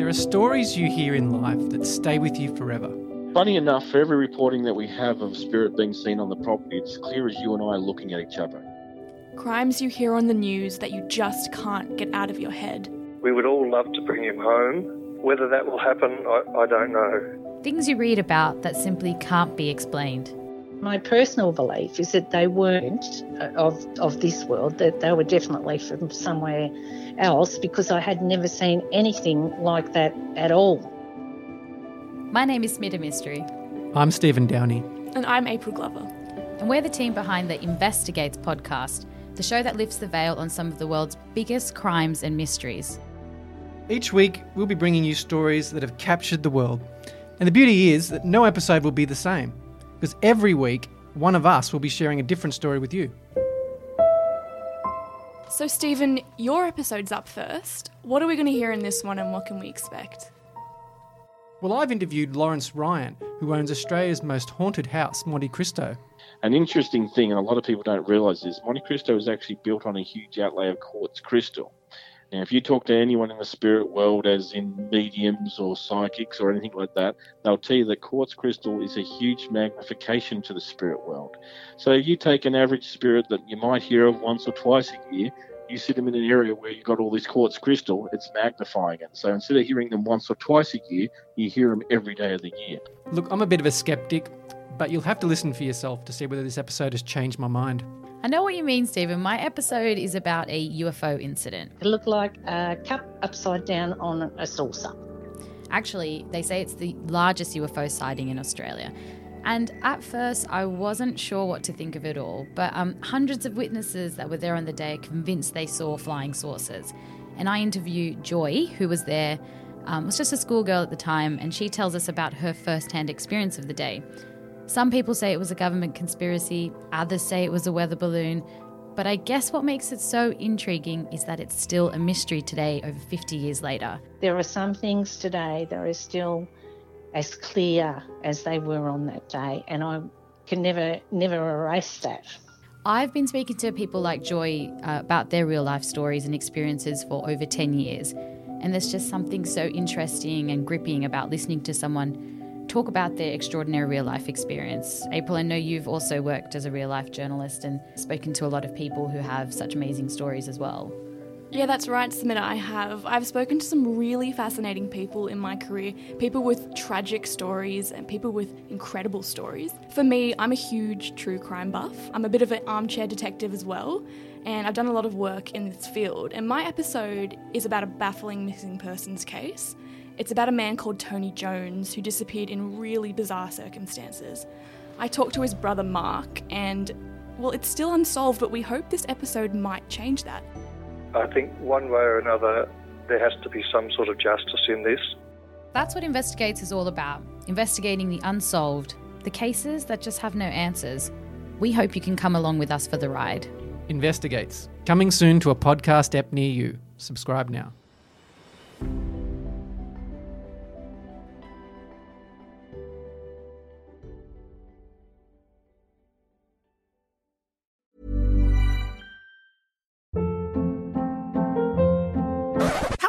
There are stories you hear in life that stay with you forever. Funny enough, for every reporting that we have of spirit being seen on the property, it's clear as you and I are looking at each other. Crimes you hear on the news that you just can't get out of your head. We would all love to bring him home. Whether that will happen, I, I don't know. Things you read about that simply can't be explained. My personal belief is that they weren't uh, of, of this world, that they were definitely from somewhere else because I had never seen anything like that at all. My name is Smita Mistry. I'm Stephen Downey. And I'm April Glover. And we're the team behind the Investigates podcast, the show that lifts the veil on some of the world's biggest crimes and mysteries. Each week, we'll be bringing you stories that have captured the world. And the beauty is that no episode will be the same, because every week, one of us will be sharing a different story with you. So, Stephen, your episode's up first. What are we going to hear in this one and what can we expect? Well, I've interviewed Lawrence Ryan, who owns Australia's most haunted house, Monte Cristo. An interesting thing, and a lot of people don't realise this, Monte Cristo is actually built on a huge outlay of quartz crystal. Now, if you talk to anyone in the spirit world, as in mediums or psychics or anything like that, they'll tell you that quartz crystal is a huge magnification to the spirit world. So, if you take an average spirit that you might hear of once or twice a year, you sit them in an area where you've got all this quartz crystal, it's magnifying it. So instead of hearing them once or twice a year, you hear them every day of the year. Look, I'm a bit of a skeptic, but you'll have to listen for yourself to see whether this episode has changed my mind. I know what you mean, Stephen. My episode is about a UFO incident. It looked like a cup upside down on a saucer. Actually, they say it's the largest UFO sighting in Australia. And at first, I wasn't sure what to think of it all, but um, hundreds of witnesses that were there on the day convinced they saw flying saucers. And I interviewed Joy, who was there, um, was just a schoolgirl at the time, and she tells us about her first hand experience of the day. Some people say it was a government conspiracy, others say it was a weather balloon, but I guess what makes it so intriguing is that it's still a mystery today, over 50 years later. There are some things today that are still as clear as they were on that day, and I can never, never erase that. I've been speaking to people like Joy uh, about their real life stories and experiences for over 10 years. And there's just something so interesting and gripping about listening to someone talk about their extraordinary real life experience. April, I know you've also worked as a real life journalist and spoken to a lot of people who have such amazing stories as well. Yeah, that's right, Smita. I have. I've spoken to some really fascinating people in my career, people with tragic stories and people with incredible stories. For me, I'm a huge true crime buff. I'm a bit of an armchair detective as well, and I've done a lot of work in this field. And my episode is about a baffling missing persons case. It's about a man called Tony Jones who disappeared in really bizarre circumstances. I talked to his brother Mark, and well, it's still unsolved, but we hope this episode might change that. I think one way or another, there has to be some sort of justice in this. That's what Investigates is all about investigating the unsolved, the cases that just have no answers. We hope you can come along with us for the ride. Investigates. Coming soon to a podcast app near you. Subscribe now.